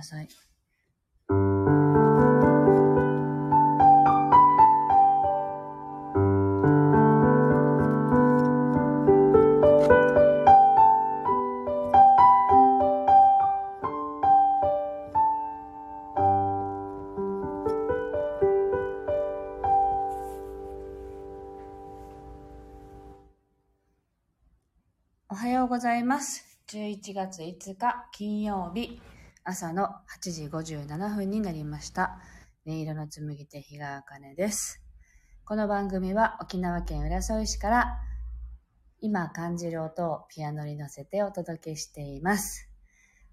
なさい。おはようございます。11月5日金曜日朝の8時57分になりました。音色の紡ぎ手日川茜です。この番組は沖縄県浦添市から今感じる音をピアノに乗せてお届けしています。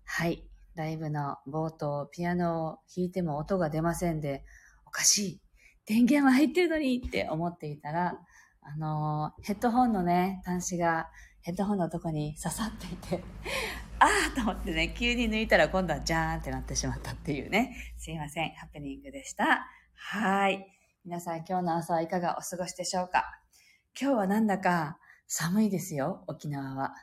はい。ライブの冒頭、ピアノを弾いても音が出ませんで、おかしい。電源は入ってるのにって思っていたら、あのーヘッドホンのね、端子がヘッドホンのとこに刺さっていて、あーと思ってね、急に抜いたら今度はジャーンってなってしまったっていうね。すいません、ハプニングでした。はい。皆さん今日の朝はいかがお過ごしでしょうか？今日はなんだか寒いですよ、沖縄は。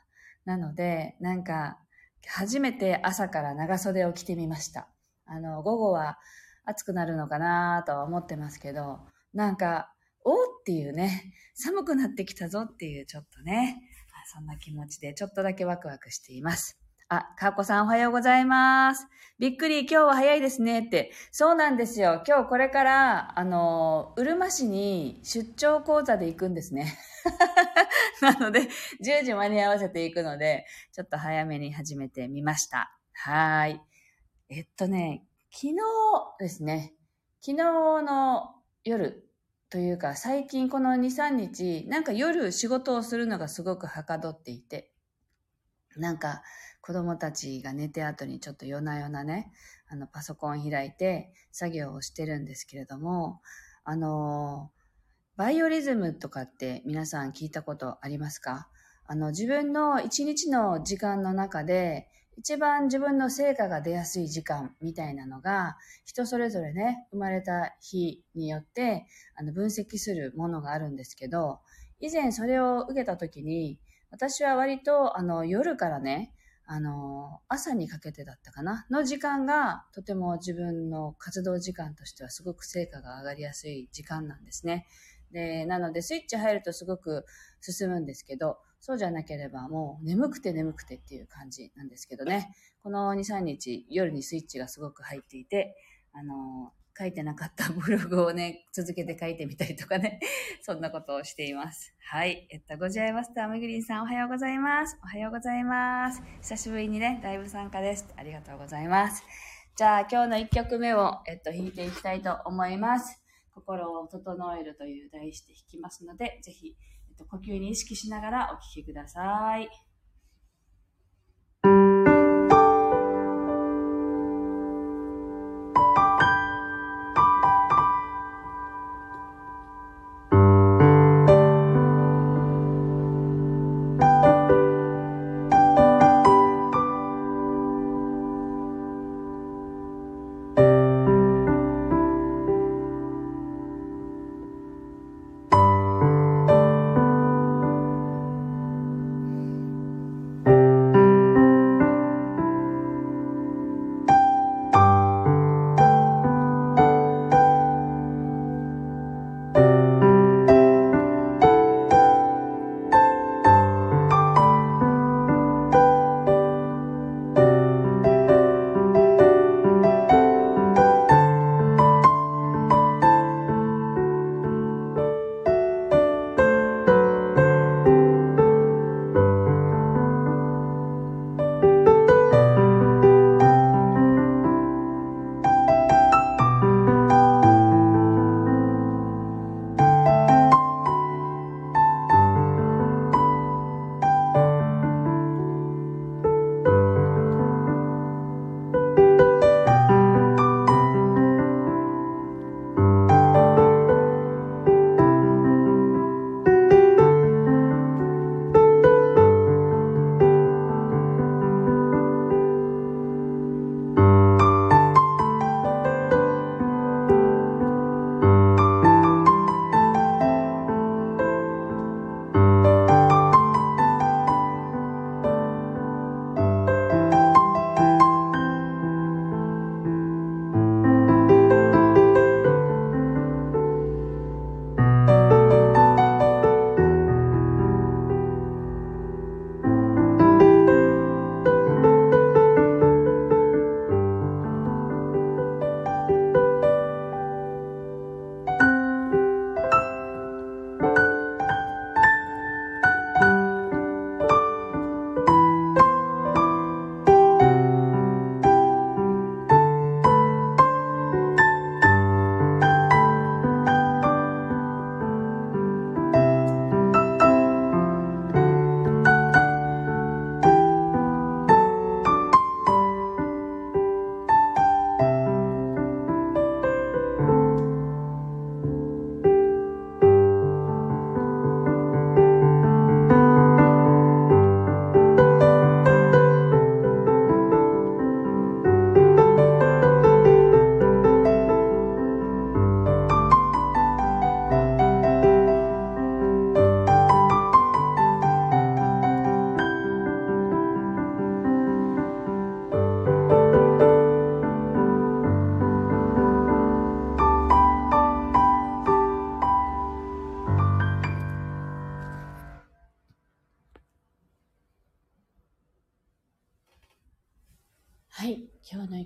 なので、なんか、初めて朝から長袖を着てみました。あの、午後は暑くなるのかなとは思ってますけど、なんか、おっていうね、寒くなってきたぞっていうちょっとね、そんな気持ちでちょっとだけワクワクしています。あ、かーこさんおはようございます。びっくり、今日は早いですねって。そうなんですよ。今日これから、あの、うるま市に出張講座で行くんですね。なので、10時間に合わせていくので、ちょっと早めに始めてみました。はい。えっとね、昨日ですね、昨日の夜というか、最近この2、3日、なんか夜仕事をするのがすごくはかどっていて、なんか子供たちが寝て後にちょっと夜な夜なね、あのパソコン開いて作業をしてるんですけれども、あの、バイオリズムとかって皆さん聞いたことありますか？あの自分の一日の時間の中で一番自分の成果が出やすい時間みたいなのが人それぞれね、生まれた日によってあの分析するものがあるんですけど、以前それを受けた時に私は割とあの夜からね、あの、朝にかけてだったかな？の時間がとても自分の活動時間としてはすごく成果が上がりやすい時間なんですね。で、なのでスイッチ入るとすごく進むんですけど、そうじゃなければもう眠くて眠くてっていう感じなんですけどね。この2、3日夜にスイッチがすごく入っていて、あの、書いてなかったブログをね、続けて書いてみたりとかね、そんなことをしています。はい。えっと、ご自愛マスターめぐりんさんおはようございます。おはようございます。久しぶりにね、ライブ参加です。ありがとうございます。じゃあ、今日の1曲目を、えっと、弾いていきたいと思います。心を整えるという題して弾きますので、ぜひ、えっと、呼吸に意識しながらお聴きくださ。い。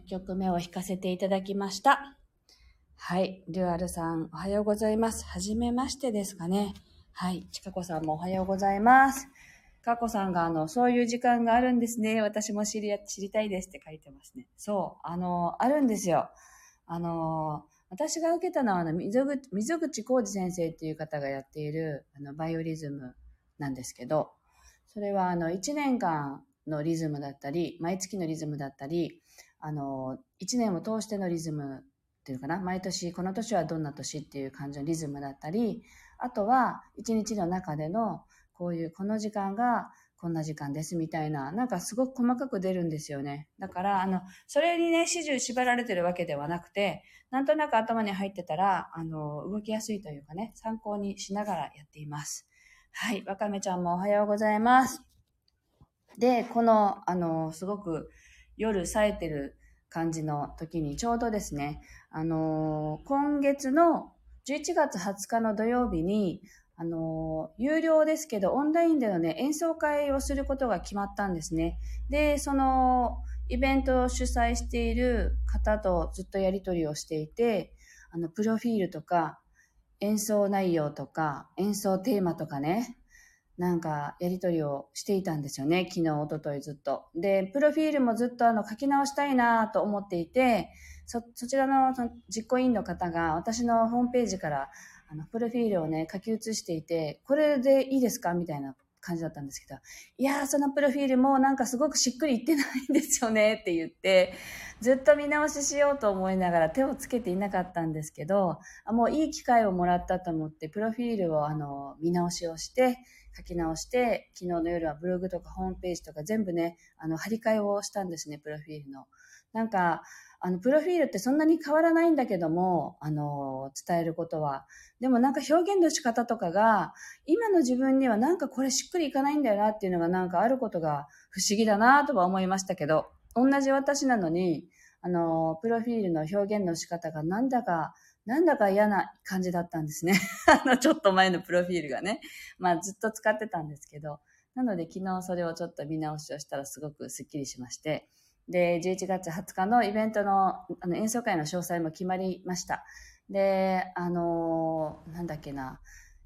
曲目を弾かせていただきました。はい。デュアルさん、おはようございます。はじめましてですかね。はい。ちかこさんもおはようございます。かこさんが、あの、そういう時間があるんですね。私も知り、知りたいですって書いてますね。そう。あの、あるんですよ。あの、私が受けたのは、あの、溝口、溝口浩二先生っていう方がやっている、あの、バイオリズムなんですけど、それは、あの、1年間のリズムだったり、毎月のリズムだったり、あの、1年を通してのリズムっていうかな、毎年、この年はどんな年っていう感じのリズムだったり、あとは、1日の中での、こういう、この時間がこんな時間ですみたいな、なんかすごく細かく出るんですよね。だから、あの、それにね、始終縛られてるわけではなくて、なんとなく頭に入ってたら、あの、動きやすいというかね、参考にしながらやっています。はい。わかめちゃんもおはようございます。で、この、あの、すごく夜冴えてる感じの時にちょうどですね、あの、今月の11月20日の土曜日に、あの、有料ですけど、オンラインでのね、演奏会をすることが決まったんですね。で、その、イベントを主催している方とずっとやりとりをしていて、あの、プロフィールとか、演奏内容とか、演奏テーマとかね、なんかやりとりをしていたんですよね。昨日、おとといずっと。で、プロフィールもずっとあの書き直したいなと思っていて、そ、そちらの実行委員の方が私のホームページからあの、プロフィールをね、書き写していて、これでいいですかみたいな感じだったんですけど、いやー、そのプロフィールもなんかすごくしっくりいってないんですよねって言って、ずっと見直ししようと思いながら手をつけていなかったんですけど、あもういい機会をもらったと思って、プロフィールをあの、見直しをして、書き直して、昨日の夜はブログとかホームページとか全部ね、あの、張り替えをしたんですね、プロフィールの。なんか、あの、プロフィールってそんなに変わらないんだけども、あの、伝えることは。でもなんか表現の仕方とかが、今の自分にはなんかこれしっくりいかないんだよなっていうのがなんかあることが不思議だなとは思いましたけど、同じ私なのに、あの、プロフィールの表現の仕方がなんだか、なんだか嫌な感じだったんですね。あの、ちょっと前のプロフィールがね。まあずっと使ってたんですけど、なので昨日それをちょっと見直しをしたらすごくスッキリしまして、で、11月20日のイベントのあの演奏会の詳細も決まりました。で、あのー、なんだっけな、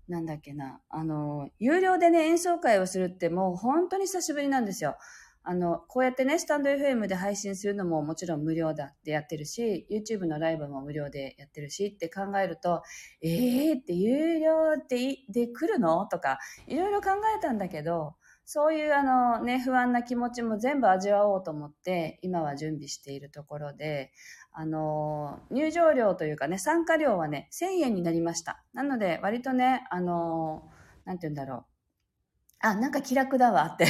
なんだっけな、あのー、有料でね、演奏会をするってもう本当に久しぶりなんですよ。あの、こうやってね、スタンド FM で配信するのももちろん無料だってやってるし、YouTube のライブも無料でやってるしって考えると、えー、って有料ってで来るの？とか、いろいろ考えたんだけど、そういうあのね、不安な気持ちも全部味わおうと思って、今は準備しているところで、あの、入場料というかね、参加料はね、1000円になりました。なので、割とね、あの、なんて言うんだろう。あ、なんか気楽だわって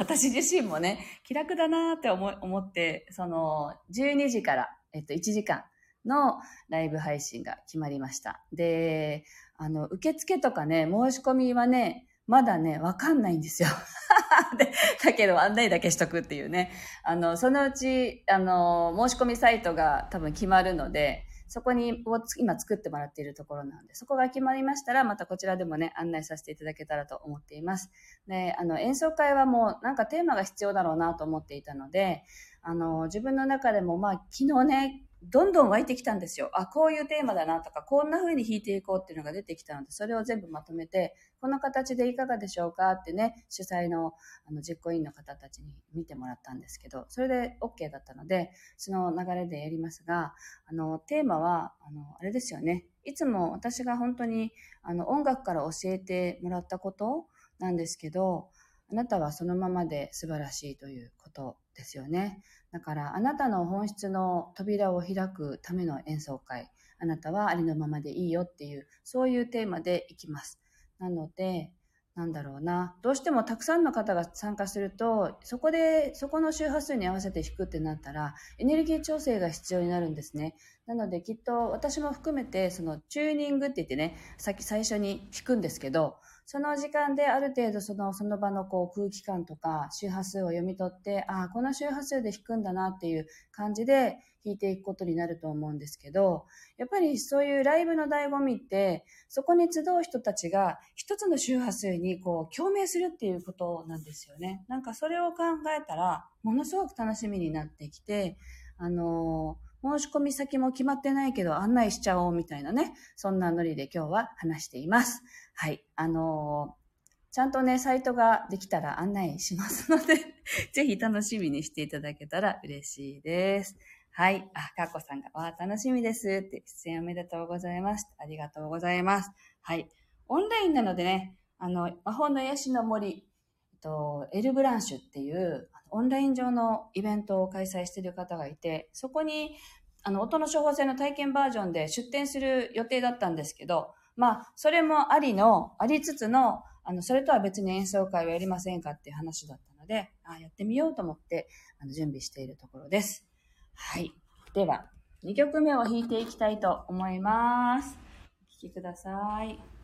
私自身もね、気楽だなって思思って、その、12時から、えっと、1時間のライブ配信が決まりました。で、あの、受付とかね、申し込みはね、まだね、わかんないんですよ。で、だけど案内だけしとくっていうね。あの、そのうち、あの、申し込みサイトが多分決まるので、そこにを今作ってもらっているところなので、そこが決まりましたら、またこちらでもね、案内させていただけたらと思っています。で、あの、演奏会はもうなんかテーマが必要だろうなと思っていたので、あの、自分の中でも、まあ、昨日ね、どんどん湧いてきたんですよ。あ、こういうテーマだなとか、こんな風に弾いていこうっていうのが出てきたので、それを全部まとめて、この形でいかがでしょうかってね、主催のあの実行委員の方たちに見てもらったんですけど、それで OK だったので、その流れでやりますが、あの、テーマは、あの、あれですよね。いつも私が本当に、あの、音楽から教えてもらったことなんですけど、あなたはそのままで素晴らしいということですよね。だからあなたの本質の扉を開くための演奏会、あなたはありのままでいいよっていう、そういうテーマでいきます。なので、なんだろうな。どうしてもたくさんの方が参加すると、そこで、そこの周波数に合わせて弾くってなったら、エネルギー調整が必要になるんですね。なのできっと私も含めて、そのチューニングって言ってね、さっき最初に弾くんですけど、その時間である程度そのその場のこう空気感とか周波数を読み取って、ああ、この周波数で弾くんだなっていう感じで弾いていくことになると思うんですけど、やっぱりそういうライブの醍醐味って、そこに集う人たちが一つの周波数にこう共鳴するっていうことなんですよね。なんかそれを考えたら、ものすごく楽しみになってきて、あのー申し込み先も決まってないけど案内しちゃおうみたいなね、そんなノリで今日は話しています。はい。あのー、ちゃんとね、サイトができたら案内しますので ぜひ楽しみにしていただけたら嬉しいです。はい。あ、かっこさんが、わあ、楽しみですって、出演おめでとうございます。ありがとうございます。はい。オンラインなのでね、あの、魔法の癒しの森、と、エルブランシュっていう、オンライン上のイベントを開催している方がいて、そこに、あの、音の処方箋の体験バージョンで出展する予定だったんですけど、まあ、それもありの、ありつつの、あの、それとは別に演奏会をやりませんかっていう話だったので、あやってみようと思って、あの、準備しているところです。はい。では、2曲目を弾いていきたいと思います。お聴きください。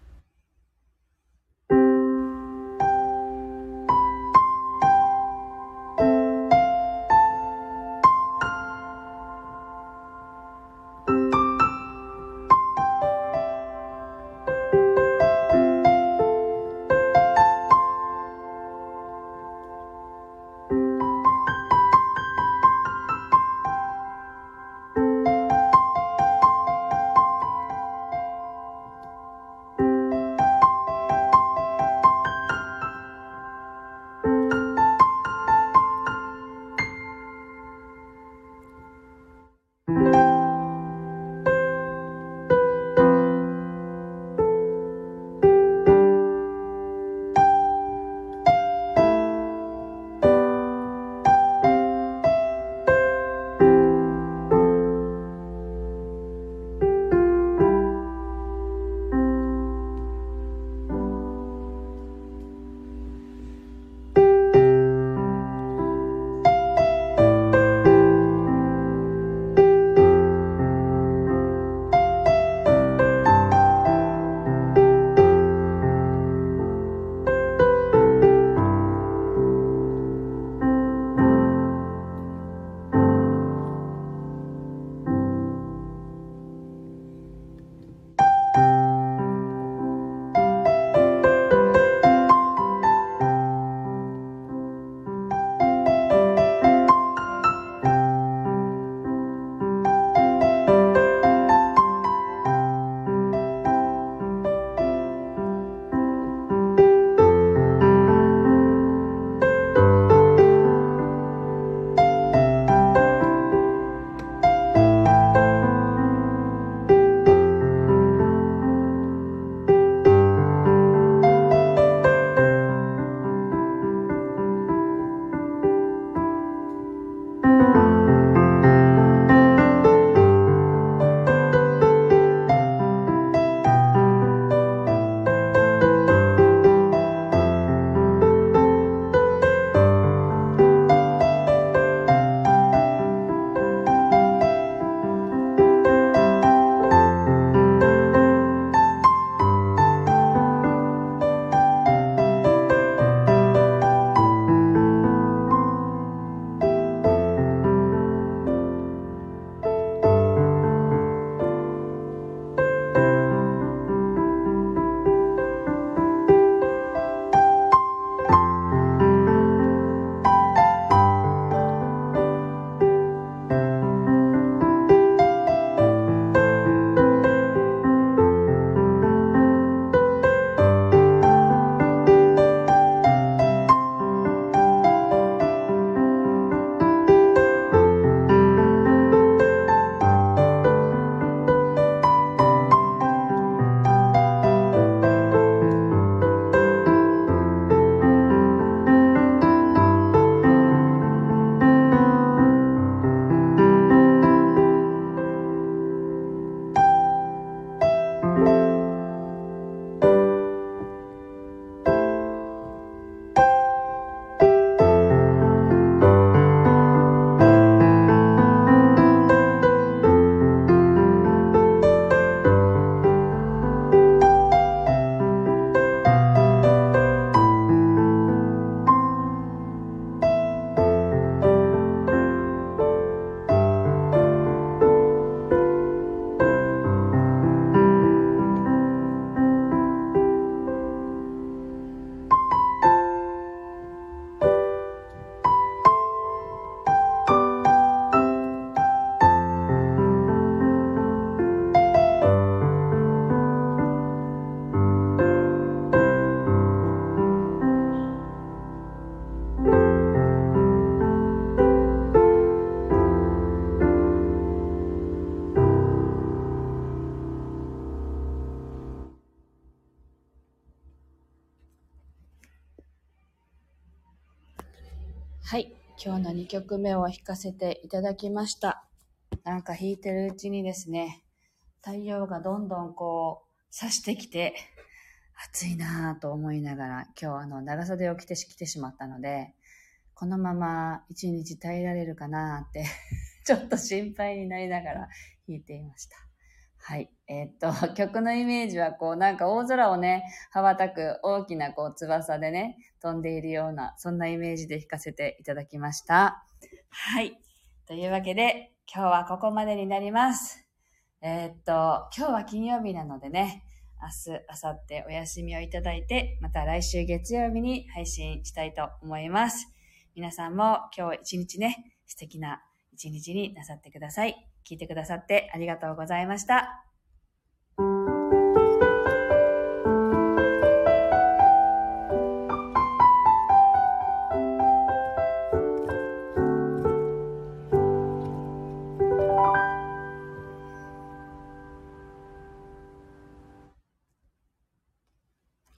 今日の2曲目を弾かせていただきました。なんか弾いてるうちにですね、太陽がどんどんこう、差してきて、暑いなぁと思いながら、今日あの、長袖を着て着てしまったので、このまま一日耐えられるかなってちょっと心配になりながら弾いていました。はい。えー、っと、曲のイメージはこう、なんか大空をね、羽ばたく大きなこう、翼でね、飛んでいるような、そんなイメージで弾かせていただきました。はい。というわけで、今日はここまでになります。えー、っと、今日は金曜日なのでね、明日、明後日お休みをいただいて、また来週月曜日に配信したいと思います。皆さんも今日一日ね、素敵な一日になさってください。聞いてくださってありがとうございました。